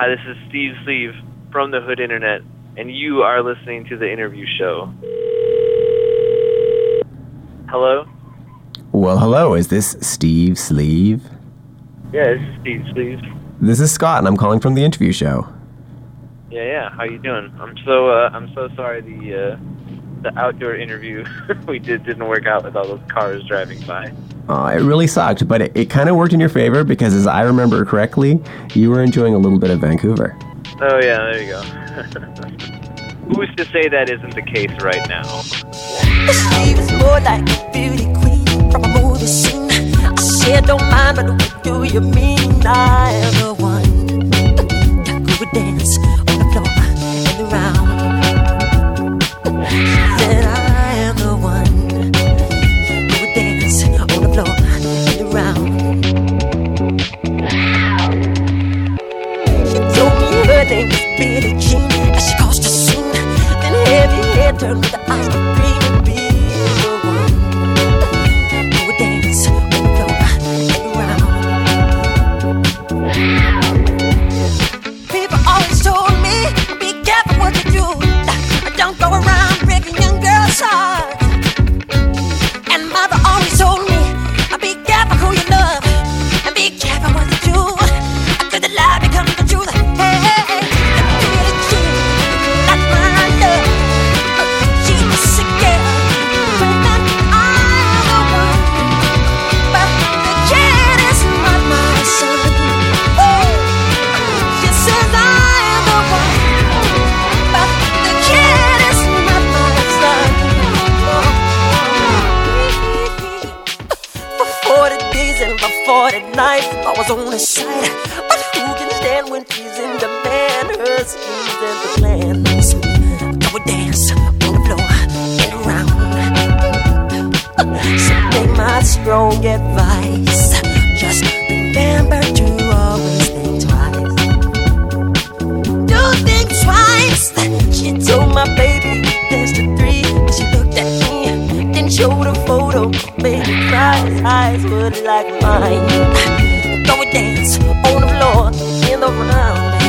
Hi, this is Steve Sleeve from the Hood Internet, and you are listening to the interview show. Hello? Well, hello. Is this Steve Sleeve? Yeah, this is Steve Sleeve. This is Scott, and I'm calling from the interview show. Yeah, yeah. How you doing? I'm so uh, I'm so sorry the uh, the outdoor interview we did didn't work out with all those cars driving by. Uh, it really sucked, but it, it kind of worked in your favor because, as I remember correctly, you were enjoying a little bit of Vancouver. Oh yeah, there you go. Who's to say that isn't the case right now? She was more like a beauty queen from a movie scene. I said, don't mind, but what do you mean? I am the one that could dance Billie Jean as she caused a scene. Then heavy days and for 40 I was on her side. But who can stand when she's in demand? Her schemes and the plans. I would dance on the floor and around. So take my strong advice. Just remember to always think twice. Do think twice. She told my baby dance to three. She looked at me, then showed a photo. His eyes were like mine. Go and dance on the floor in the round.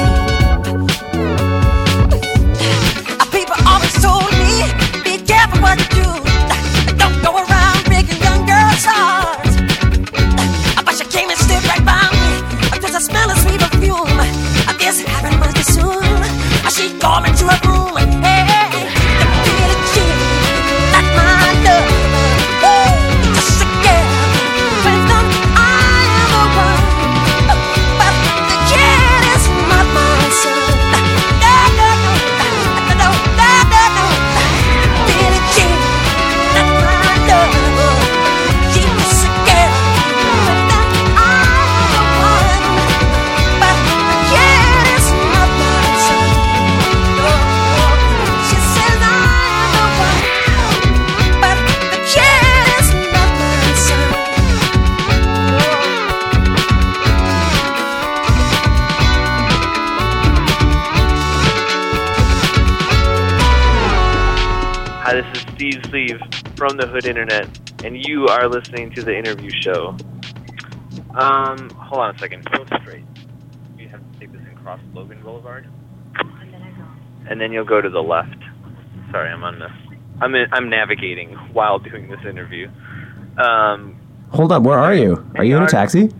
The Hood Internet, and you are listening to the interview show. Um, hold on a second. Go straight. You have to take this and cross Logan Boulevard, and then you'll go to the left. Sorry, I'm on the. I'm in, I'm navigating while doing this interview. Um, Hold up, where are you? Are you in a taxi?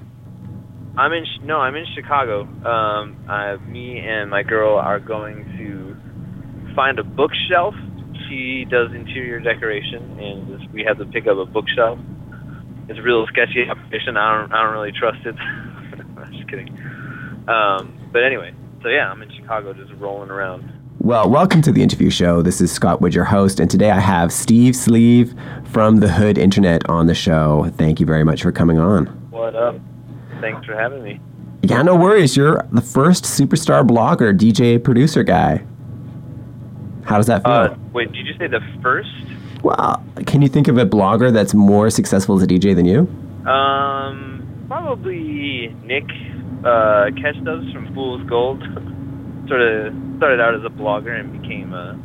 I'm in. No, I'm in Chicago. Um, uh, me and my girl are going to find a bookshelf. She does interior decoration, and we have to pick up a bookshelf. It's a real sketchy operation. I don't. I don't really trust it. I'm just kidding. Um, but anyway, so yeah, I'm in Chicago, just rolling around. Well, welcome to the interview show. This is Scott Wood, your host, and today I have Steve Sleeve from the Hood Internet on the show. Thank you very much for coming on. What up? Thanks for having me. Yeah, no worries. You're the first superstar blogger, DJ, producer guy. How does that feel? Uh, wait, did you say the first? well, can you think of a blogger that's more successful as a DJ than you? Um, probably Nick uh, from Fool's Gold. sort of started out as a blogger and became a,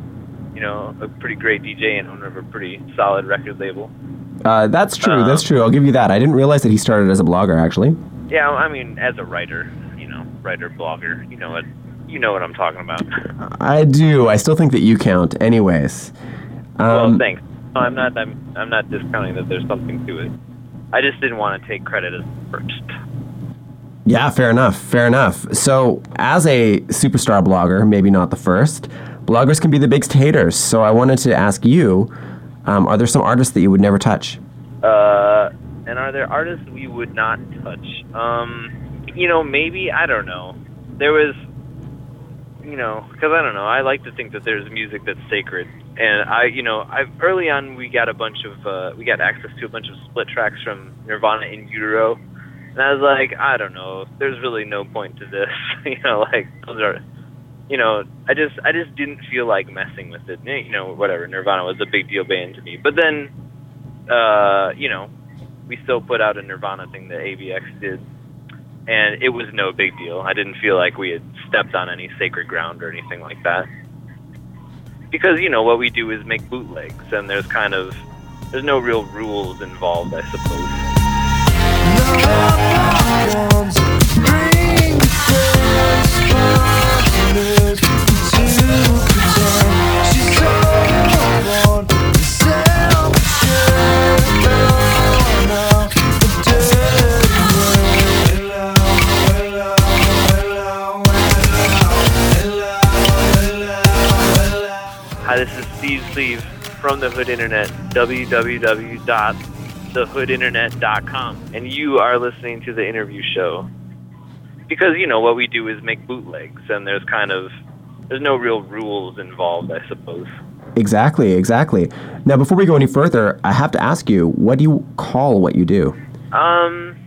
you know, a pretty great DJ and owner of a pretty solid record label. Uh, that's true. Uh, that's true. I'll give you that. I didn't realize that he started as a blogger, actually. Yeah, I mean, as a writer, you know, writer blogger. You know what? You know what I'm talking about. I do. I still think that you count, anyways. well, Um, thanks. No, I'm not. I'm. I'm not discounting that there's something to it. I just didn't want to take credit as first. Yeah, fair enough. Fair enough. So, as a superstar blogger, maybe not the first, bloggers can be the biggest haters. So, I wanted to ask you um, are there some artists that you would never touch? Uh, and are there artists we would not touch? Um, you know, maybe I don't know. There was, you know, because I don't know. I like to think that there's music that's sacred, and I, you know, I early on we got a bunch of uh, we got access to a bunch of split tracks from Nirvana in Utero, and I was like, I don't know. There's really no point to this. you know, like those are. You know, I just I just didn't feel like messing with it. You know, whatever. Nirvana was a big deal band to me, but then uh, you know, we still put out a Nirvana thing that ABX did, and it was no big deal. I didn't feel like we had stepped on any sacred ground or anything like that. Because you know what we do is make bootlegs, and there's kind of there's no real rules involved, I suppose. Hi, this is Steve Sleeve from the Hood Internet, www.thehoodinternet.com, and you are listening to the interview show. Because you know what we do is make bootlegs, and there's kind of there's no real rules involved, I suppose. Exactly, exactly. Now, before we go any further, I have to ask you what do you call what you do? Um,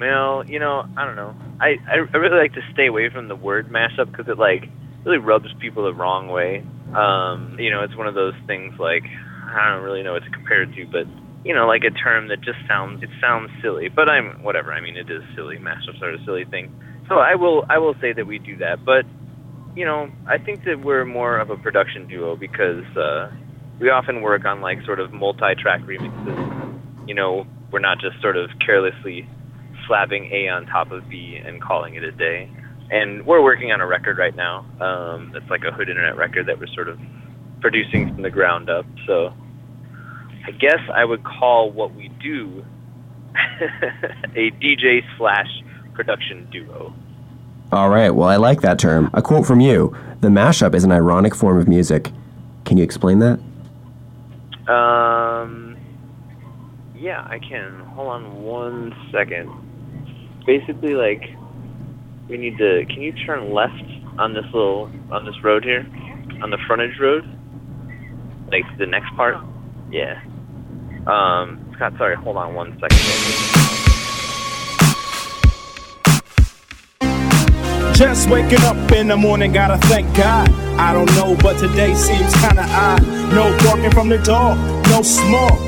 well, you know, I don't know. I I, I really like to stay away from the word mashup because it like really rubs people the wrong way. Um, you know, it's one of those things like I don't really know what to compare it to, but you know, like a term that just sounds it sounds silly. But I'm whatever. I mean, it is silly. Mashups are a silly thing. So I will I will say that we do that, but you know, I think that we're more of a production duo because uh, we often work on like sort of multi-track remixes. You know, we're not just sort of carelessly slapping A on top of B and calling it a day. And we're working on a record right now. Um, it's like a Hood Internet record that we're sort of producing from the ground up. So I guess I would call what we do a DJ slash production duo. All right, well, I like that term. A quote from you The mashup is an ironic form of music. Can you explain that? Um, yeah, I can. Hold on one second. Basically, like, we need to. Can you turn left on this little on this road here, on the frontage road? Like the next part? Yeah. Um, Scott, sorry. Hold on one second. Just waking up in the morning, gotta thank God. I don't know, but today seems kinda odd. No barking from the dog, no smoke.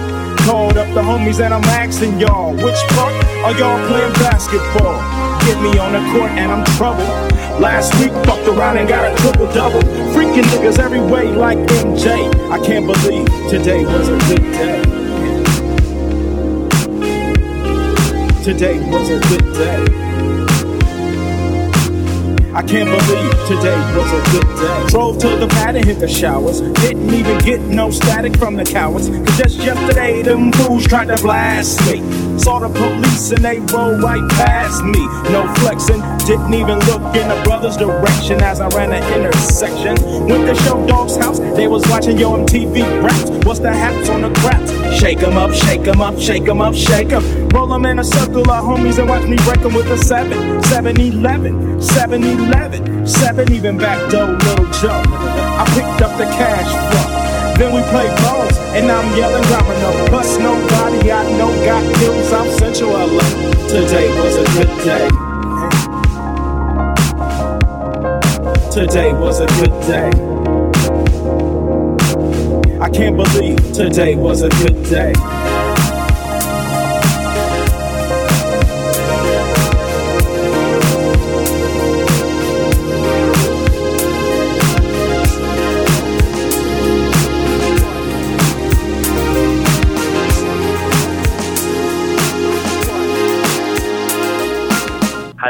Called up the homies and I'm asking y'all, which part are y'all playing basketball? Get me on the court and I'm trouble. Last week fucked around and got a triple double. Freaking niggas every way like MJ. I can't believe today was a good day. Today was a good day. I can't believe today was a good day. Drove to the pad and hit the showers. Didn't even get no static from the cowards. Cause just yesterday, them fools tried to blast me. Saw the police and they rolled right past me. No flexing, didn't even look in the brother's direction as I ran the intersection. Went to Short Dog's house, they was watching Yo MTV raps. What's the hats on the craps? Shake 'em up, shake 'em up, shake 'em up, shake 'em. Roll 'em in a circle of homies and watch me break 'em with a 7, 7 11, 7 11, 7 even back door, little Joe. I picked up the cash flow. Then we played balls, and I'm yelling domino. Plus nobody I know got kills. I'm Central LA. Today was a good day. today was a good day. I can't believe today was a good day.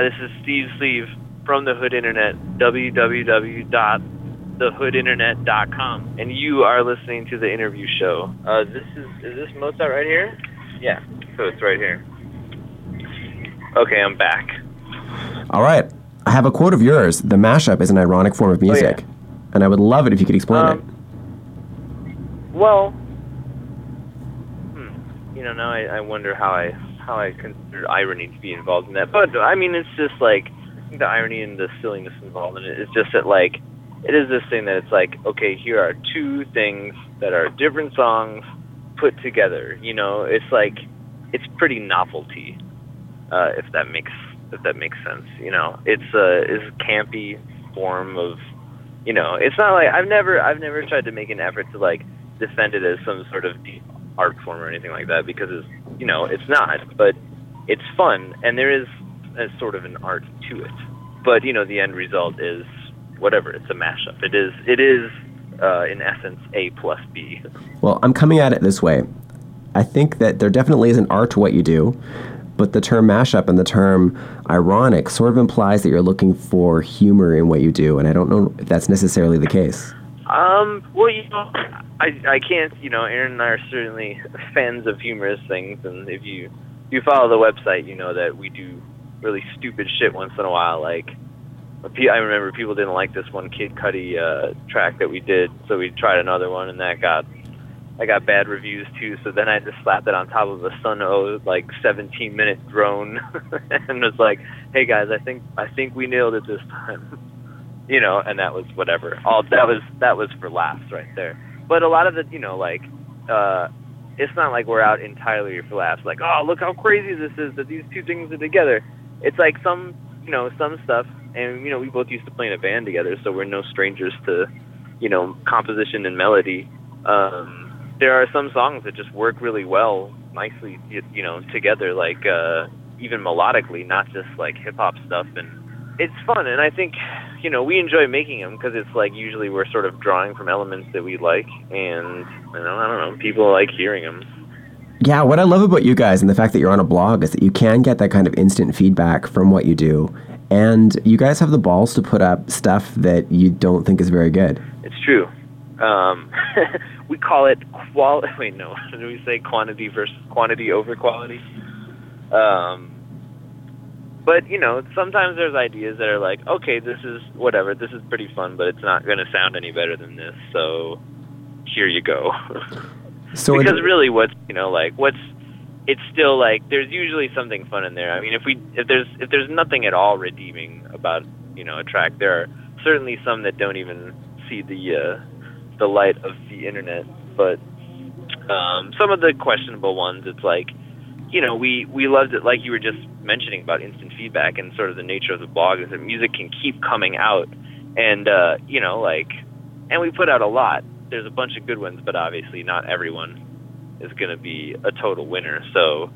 Hi, this is Steve Sleeve from the Hood Internet, www.thehoodinternet.com, and you are listening to the interview show. Uh, this is is this Mozart right here? Yeah, so it's right here. Okay, I'm back. All right. I have a quote of yours. The mashup is an ironic form of music. yeah. And I would love it if you could explain it. Um, Well, hmm, you know, now I, I wonder how I how I consider irony to be involved in that. But I mean, it's just like the irony and the silliness involved in it is just that like it is this thing that it's like okay, here are two things that are different songs put together. You know, it's like it's pretty novelty, uh, if that makes if that makes sense. You know, it's a it's a campy form of you know, it's not like I've never I've never tried to make an effort to like defend it as some sort of deep art form or anything like that because it's you know it's not, but it's fun and there is a sort of an art to it. But you know, the end result is whatever. It's a mashup. It is it is uh, in essence A plus B. Well, I'm coming at it this way. I think that there definitely is an art to what you do, but the term mashup and the term ironic sort of implies that you're looking for humor in what you do, and I don't know if that's necessarily the case. Um, well, you know, I I can't, you know, Aaron and I are certainly fans of humorous things, and if you if you follow the website, you know that we do really stupid shit once in a while. Like, I remember people didn't like this one Kid Cudi uh, track that we did, so we tried another one, and that got I got bad reviews too. So then I just slapped it on top of a Sunn O))) like 17 minute drone, and was like, "Hey guys, I think I think we nailed it this time." you know, and that was whatever. All that was that was for laughs right there. But a lot of the, you know, like uh it's not like we're out entirely for laughs. Like, oh, look how crazy this is that these two things are together. It's like some, you know, some stuff, and you know, we both used to play in a band together, so we're no strangers to, you know, composition and melody. Um, there are some songs that just work really well, nicely, you, know, together, like uh, even melodically, not just like hip hop stuff and it's fun and i think you know we enjoy making them because it's like usually we're sort of drawing from elements that we like and you know i don't know people like hearing them Yeah, what I love about you guys and the fact that you're on a blog is that you can get that kind of instant feedback from what you do. And you guys have the balls to put up stuff that you don't think is very good. it's true um we call it quality. wait no do we say quantity versus quantity over quality um but you know sometimes there's ideas that are like okay this is whatever this is pretty fun but it's not going to sound any better than this so here you go. So because really what's you know like what's it's still like there's usually something fun in there. I mean if we if there's if there's nothing at all redeeming about you know a track there are certainly some that don't even see the uh the light of the internet but um some of the questionable ones it's like you know we we loved it like you were just mentioning about instant feedback and sort of the nature of the blog is that music can keep coming out. And uh you know like and we put out a lot. There's a bunch of good ones but obviously not everyone is going to be a total winner. So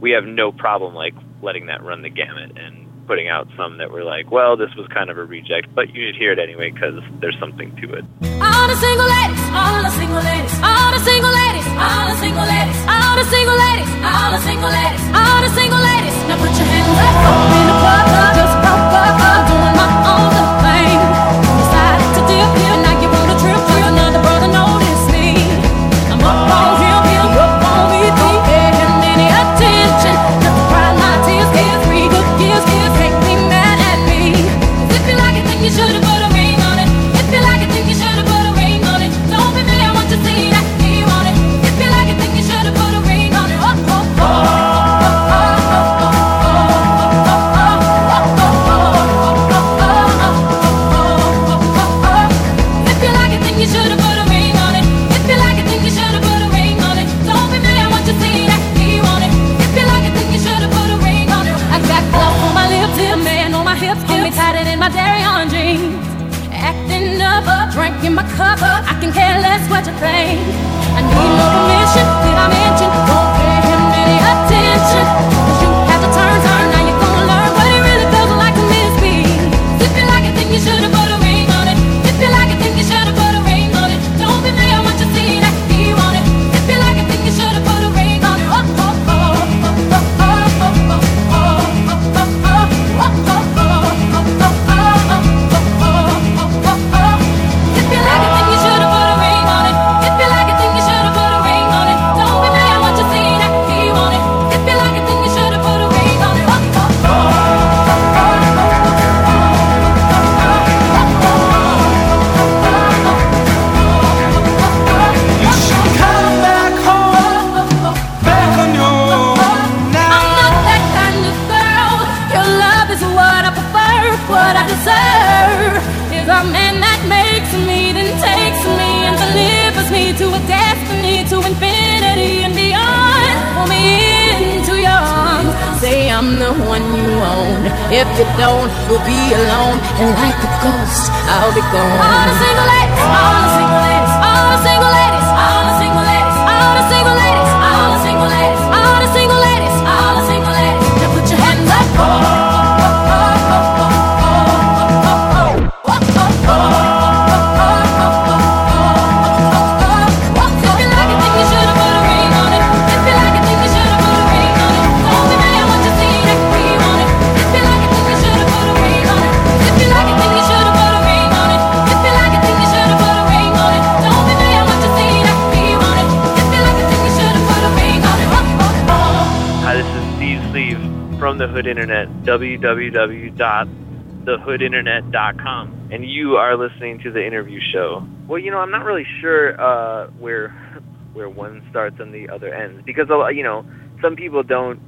we have no problem like letting that run the gamut and putting out some that were like well this was kind of a reject but you should hear it anyway because there's something to it. All the single ladies, all the single ladies, all the single ladies, up. I can care less what you think. I need no permission. What I deserve. Is a man that makes me, then takes me and delivers me to a destiny, to infinity and beyond. Pull me into your arms. Say I'm the one you own. If you don't, you'll be alone. And like a ghost, I'll be gone. All the single ladies, all the single ladies, all the single ladies, Sleeve from the Hood Internet, www.thehoodinternet.com, and you are listening to the interview show. Well, you know, I'm not really sure uh, where where one starts and the other ends. Because you know some people don't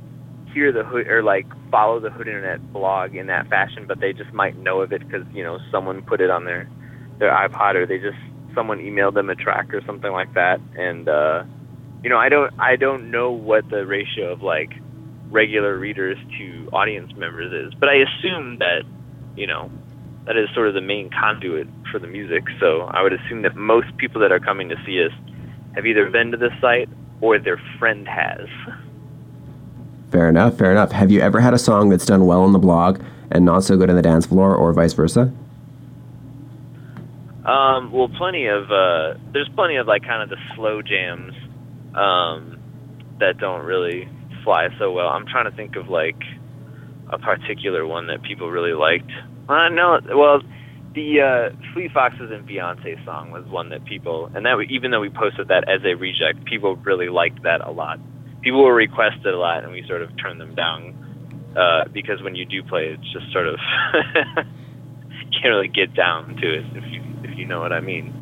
hear the hood or like follow the Hood Internet blog in that fashion, but they just might know of it because you know someone put it on their their iPod or they just someone emailed them a track or something like that, and uh, you know I don't I don't know what the ratio of like regular readers to audience members is, but I assume that you know that is sort of the main conduit for the music. So I would assume that most people that are coming to see us have either been to the site or their friend has. Fair enough, fair enough. Have you ever had a song that's done well on the blog and not so good on the dance floor, or vice versa? Um, well, plenty of uh, there's plenty of like kind of the slow jams um, that don't really fly so well. I'm trying to think of like a particular one that people really liked. Uh, no, well, the uh, Fleet Foxes and Beyonce song was one that people, and that we, even though we posted that as a reject, people really liked that a lot. People were requested a lot, and we sort of turned them down uh, because when you do play, it's just sort of can't really get down to it if you if you know what I mean.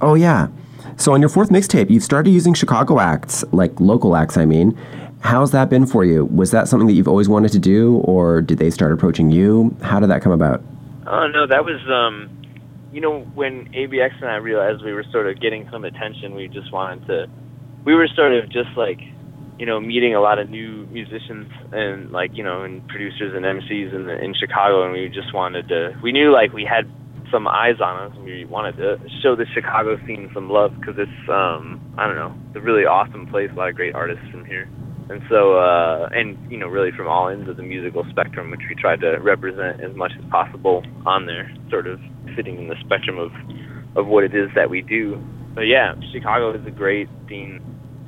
Oh, yeah. So on your fourth mixtape, you've started using Chicago acts, like local acts, I mean. How's that been for you? Was that something that you've always wanted to do, or did they start approaching you? How did that come about? Oh no, that was um, you know, when ABX and I realized we were sort of getting some attention, we just wanted to. We were sort of just like, you know, meeting a lot of new musicians and like you know, and producers and MCs in the, in Chicago, and we just wanted to. We knew like we had some eyes on us, and we wanted to show the Chicago scene some love because it's um, I don't know, it's a really awesome place, a lot of great artists from here. And so, uh, and you know, really from all ends of the musical spectrum, which we tried to represent as much as possible on there, sort of fitting in the spectrum of of what it is that we do. But yeah, Chicago is a great scene.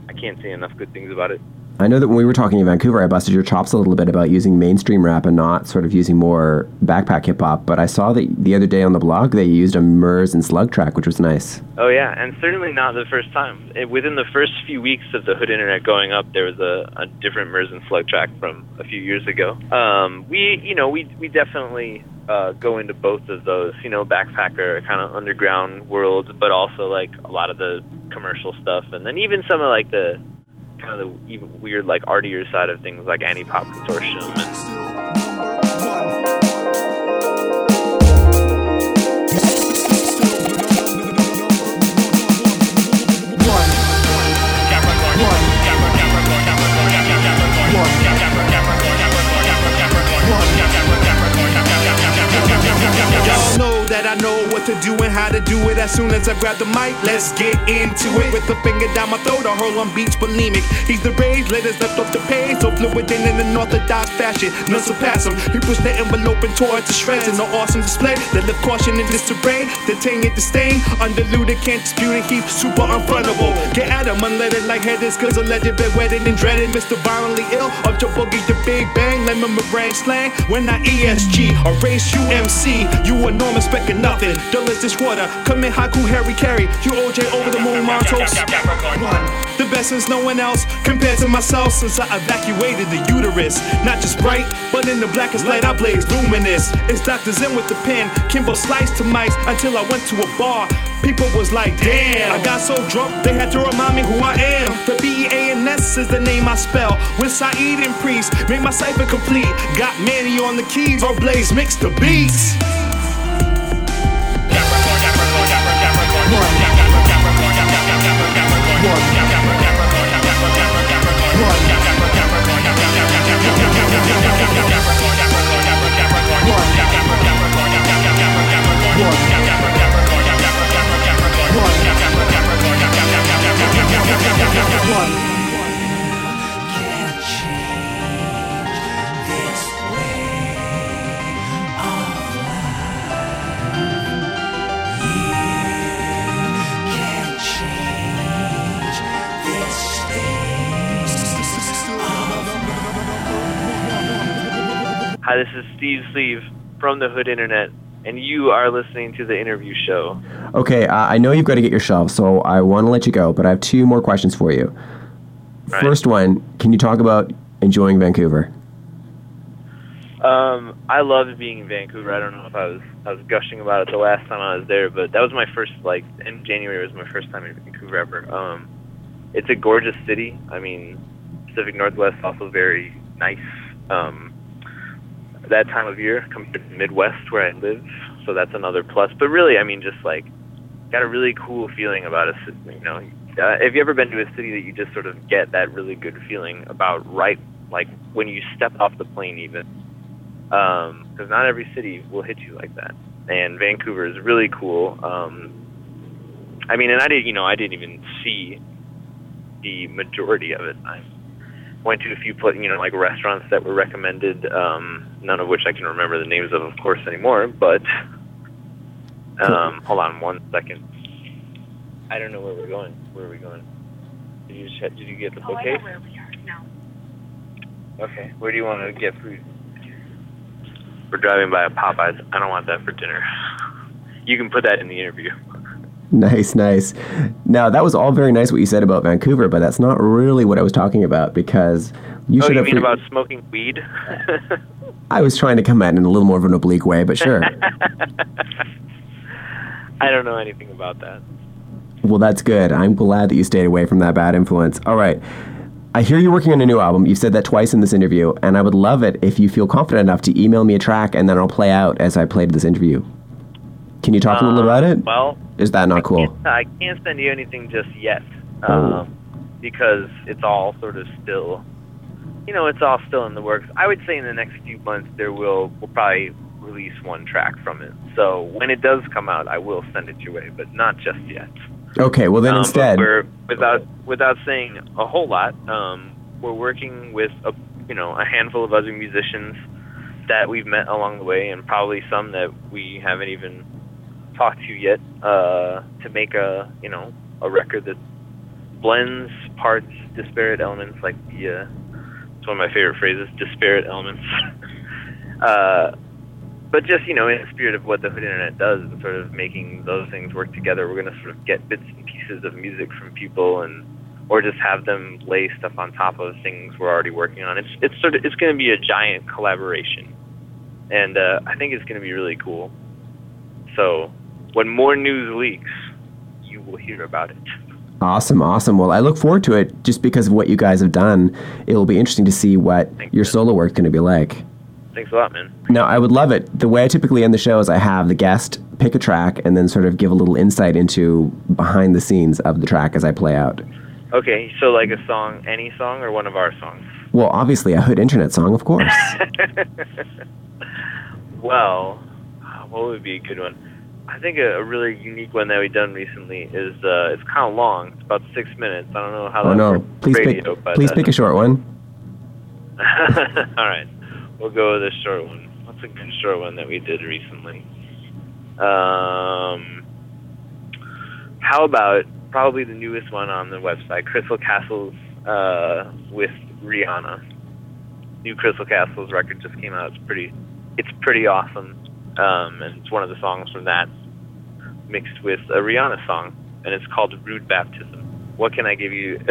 I can't say enough good things about it. I know that when we were talking in Vancouver, I busted your chops a little bit about using mainstream rap and not sort of using more backpack hip hop. But I saw that the other day on the blog they used a Murs and Slug track, which was nice. Oh yeah, and certainly not the first time. It, within the first few weeks of the Hood Internet going up, there was a, a different Murs and Slug track from a few years ago. Um, we, you know, we we definitely uh, go into both of those. You know, backpacker kind of underground world, but also like a lot of the commercial stuff, and then even some of like the kind of the even weird like artier side of things like anti pop consortium and how to do it as soon as I grab the mic. Let's get into it. With a finger down my throat, I hurl on beats bulimic. He's the rage, letters left off the page. So fluid in an unorthodox fashion. None surpass him. He pushed the envelope and tore it to shreds in an awesome display that left caution in disarray. Detain it, disdain. Undiluted, can't dispute it. He's super unfrontable. Get at him, unleaded like headed. Cause alleged, been wedded and dreaded. Mr. Violently ill. Up your boogie, the big bang. Lemon meringue slang. When I ESG, erase UMC. You enormous of nothing. Dull as this water. Come in haiku, Harry Carry. You OJ over the moon, Montos. The best since no one else compared to myself since I evacuated the uterus. Not just bright, but in the blackest light I blaze luminous. It's Dr. Zen with the pen, Kimbo sliced to mice until I went to a bar. People was like, damn. I got so drunk they had to remind me who I am. The B E A N S is the name I spell. With Saeed and Priest, make my cipher complete. Got Manny on the keys, or Blaze mix the beats. one. Hi, this is Steve Sleeve from the Hood Internet, and you are listening to the interview show. Okay, uh, I know you've got to get your shelf, so I want to let you go, but I have two more questions for you. Right. First one, can you talk about enjoying Vancouver? Um, I loved being in Vancouver. I don't know if I was I was gushing about it the last time I was there, but that was my first like in January was my first time in Vancouver ever. Um, it's a gorgeous city. I mean, Pacific Northwest also very nice. Um, that time of year compared to Midwest where I live, so that's another plus. But really, I mean, just like got a really cool feeling about a city. You know, uh, have you ever been to a city that you just sort of get that really good feeling about right, like when you step off the plane, even? Because not every city will hit you like that. And Vancouver is really cool. Um, I mean, and I did, you know, I didn't even see the majority of it. I went to a few, pla- you know, like restaurants that were recommended. Um, none of which I can remember the names of, of course, anymore. But um, hold on one second. I don't know where we're going. Where are we going? Did you just, did you get the Oh, I bookcase? know where we are now. Okay. Where do you want to get food? We're driving by a Popeyes. I don't want that for dinner. You can put that in the interview. Nice, nice. Now, that was all very nice what you said about Vancouver, but that's not really what I was talking about because you oh, should you have. mean about smoking weed? I was trying to come at it in a little more of an oblique way, but sure. I don't know anything about that. well, that's good. I'm glad that you stayed away from that bad influence. All right. I hear you're working on a new album. You've said that twice in this interview, and I would love it if you feel confident enough to email me a track and then I'll play out as I played this interview. Can you talk a little Uh, about it? Well, Is that not cool? can't- I can't send you anything just yet, Oh. um, because it's all sort of still, you know, it's all still in the works. I would say in the next few months there will we'll probably release one track from it. So when it does come out, I will send it your way, but not just yet. Okay, well then Um, instead, we're without without saying a whole lot. Um, we're working with a you know a handful of other musicians that we've met along the way, and probably some that we haven't even talked to yet, uh, to make a you know a record that blends parts disparate elements like the uh, it's one of my favorite phrases disparate elements. uh, but just you know, in the spirit of what the Hood Internet does, and sort of making those things work together, we're going to sort of get bits and pieces of music from people, and or just have them lay stuff on top of things we're already working on. It's it's sort of it's going to be a giant collaboration, and uh, I think it's going to be really cool. So when more news leaks, you will hear about it. awesome, awesome. Well, I look forward to it just because of what you guys have done. It will be interesting to see what Thank your you. solo work is going to be like. Thanks a lot, man. Now, I would love it. The way I typically end the show is I have the guest pick a track and then sort of give a little insight into behind the scenes of the track as I play out. Okay, so like a song, any song, or one of our songs? Well, obviously, a Hood Internet song, of course. well, uh, what would be a good one? I think a, a really unique one that we've done recently is uh, it's kind of long. It's about six minutes. I don't know how Oh no! Please radio, pick. but, Please uh, pick a short one. All right, we'll go with a short one. What's a good short one that we did recently? Um, how about probably the newest one on the website, Crystal Castles uh, with Rihanna. New Crystal Castles record just came out. It's pretty, it's pretty awesome, um, and it's one of the songs from that mixed with a Rihanna song, and it's called Rude Baptism. What can I give you?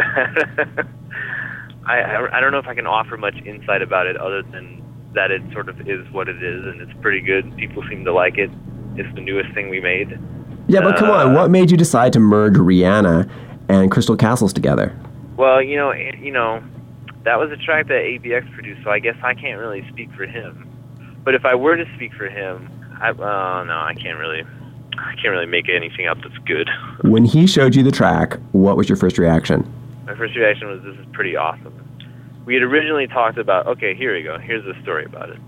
I, I I don't know if I can offer much insight about it other than that it sort of is what it is, and it's pretty good. People seem to like it. It's the newest thing we made. Yeah, but come on. Uh, What made you decide to merge Rihanna and Crystal Castles together? Well, you know, you know, that was a track that ABX produced, so I guess I can't really speak for him. But if I were to speak for him, I uh, no, I can't really, I can't really make anything up that's good. When he showed you the track, what was your first reaction? My first reaction was, "This is pretty awesome." We had originally talked about. Okay, here we go. Here's the story about it.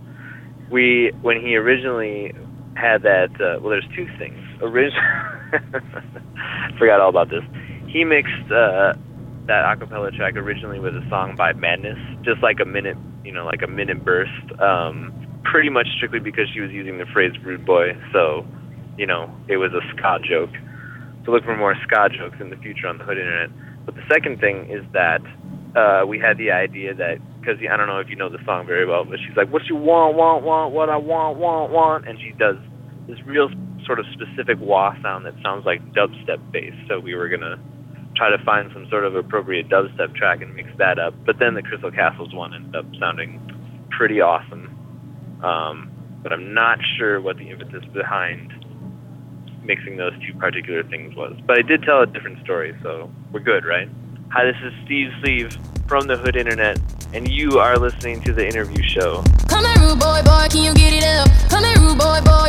We, when he originally had that. Uh, well, there's two things. Orig- Forgot all about this. He mixed uh, that acapella track originally with a song by Madness, just like a minute, you know, like a minute burst. Um, pretty much strictly because she was using the phrase "rude boy," so you know, it was a ska joke. So look for more ska jokes in the future on the Hood Internet. But the second thing is that uh, we had the idea that because I don't know if you know the song very well, but she's like, "What you want, want, want, what I want, want, want," and she does this real sort of specific wah sound that sounds like dubstep bass. So we were gonna try to find some sort of appropriate dubstep track and mix that up. But then the Crystal Castles one ended up sounding pretty awesome. Um, but I'm not sure what the impetus behind mixing those two particular things was. But I did tell a different story, so we're good, right? Hi, this is Steve Sleeve from the Hood Internet, and you are listening to the interview show. Come here, rude boy, boy, can you get it up? Come here, rude boy, boy,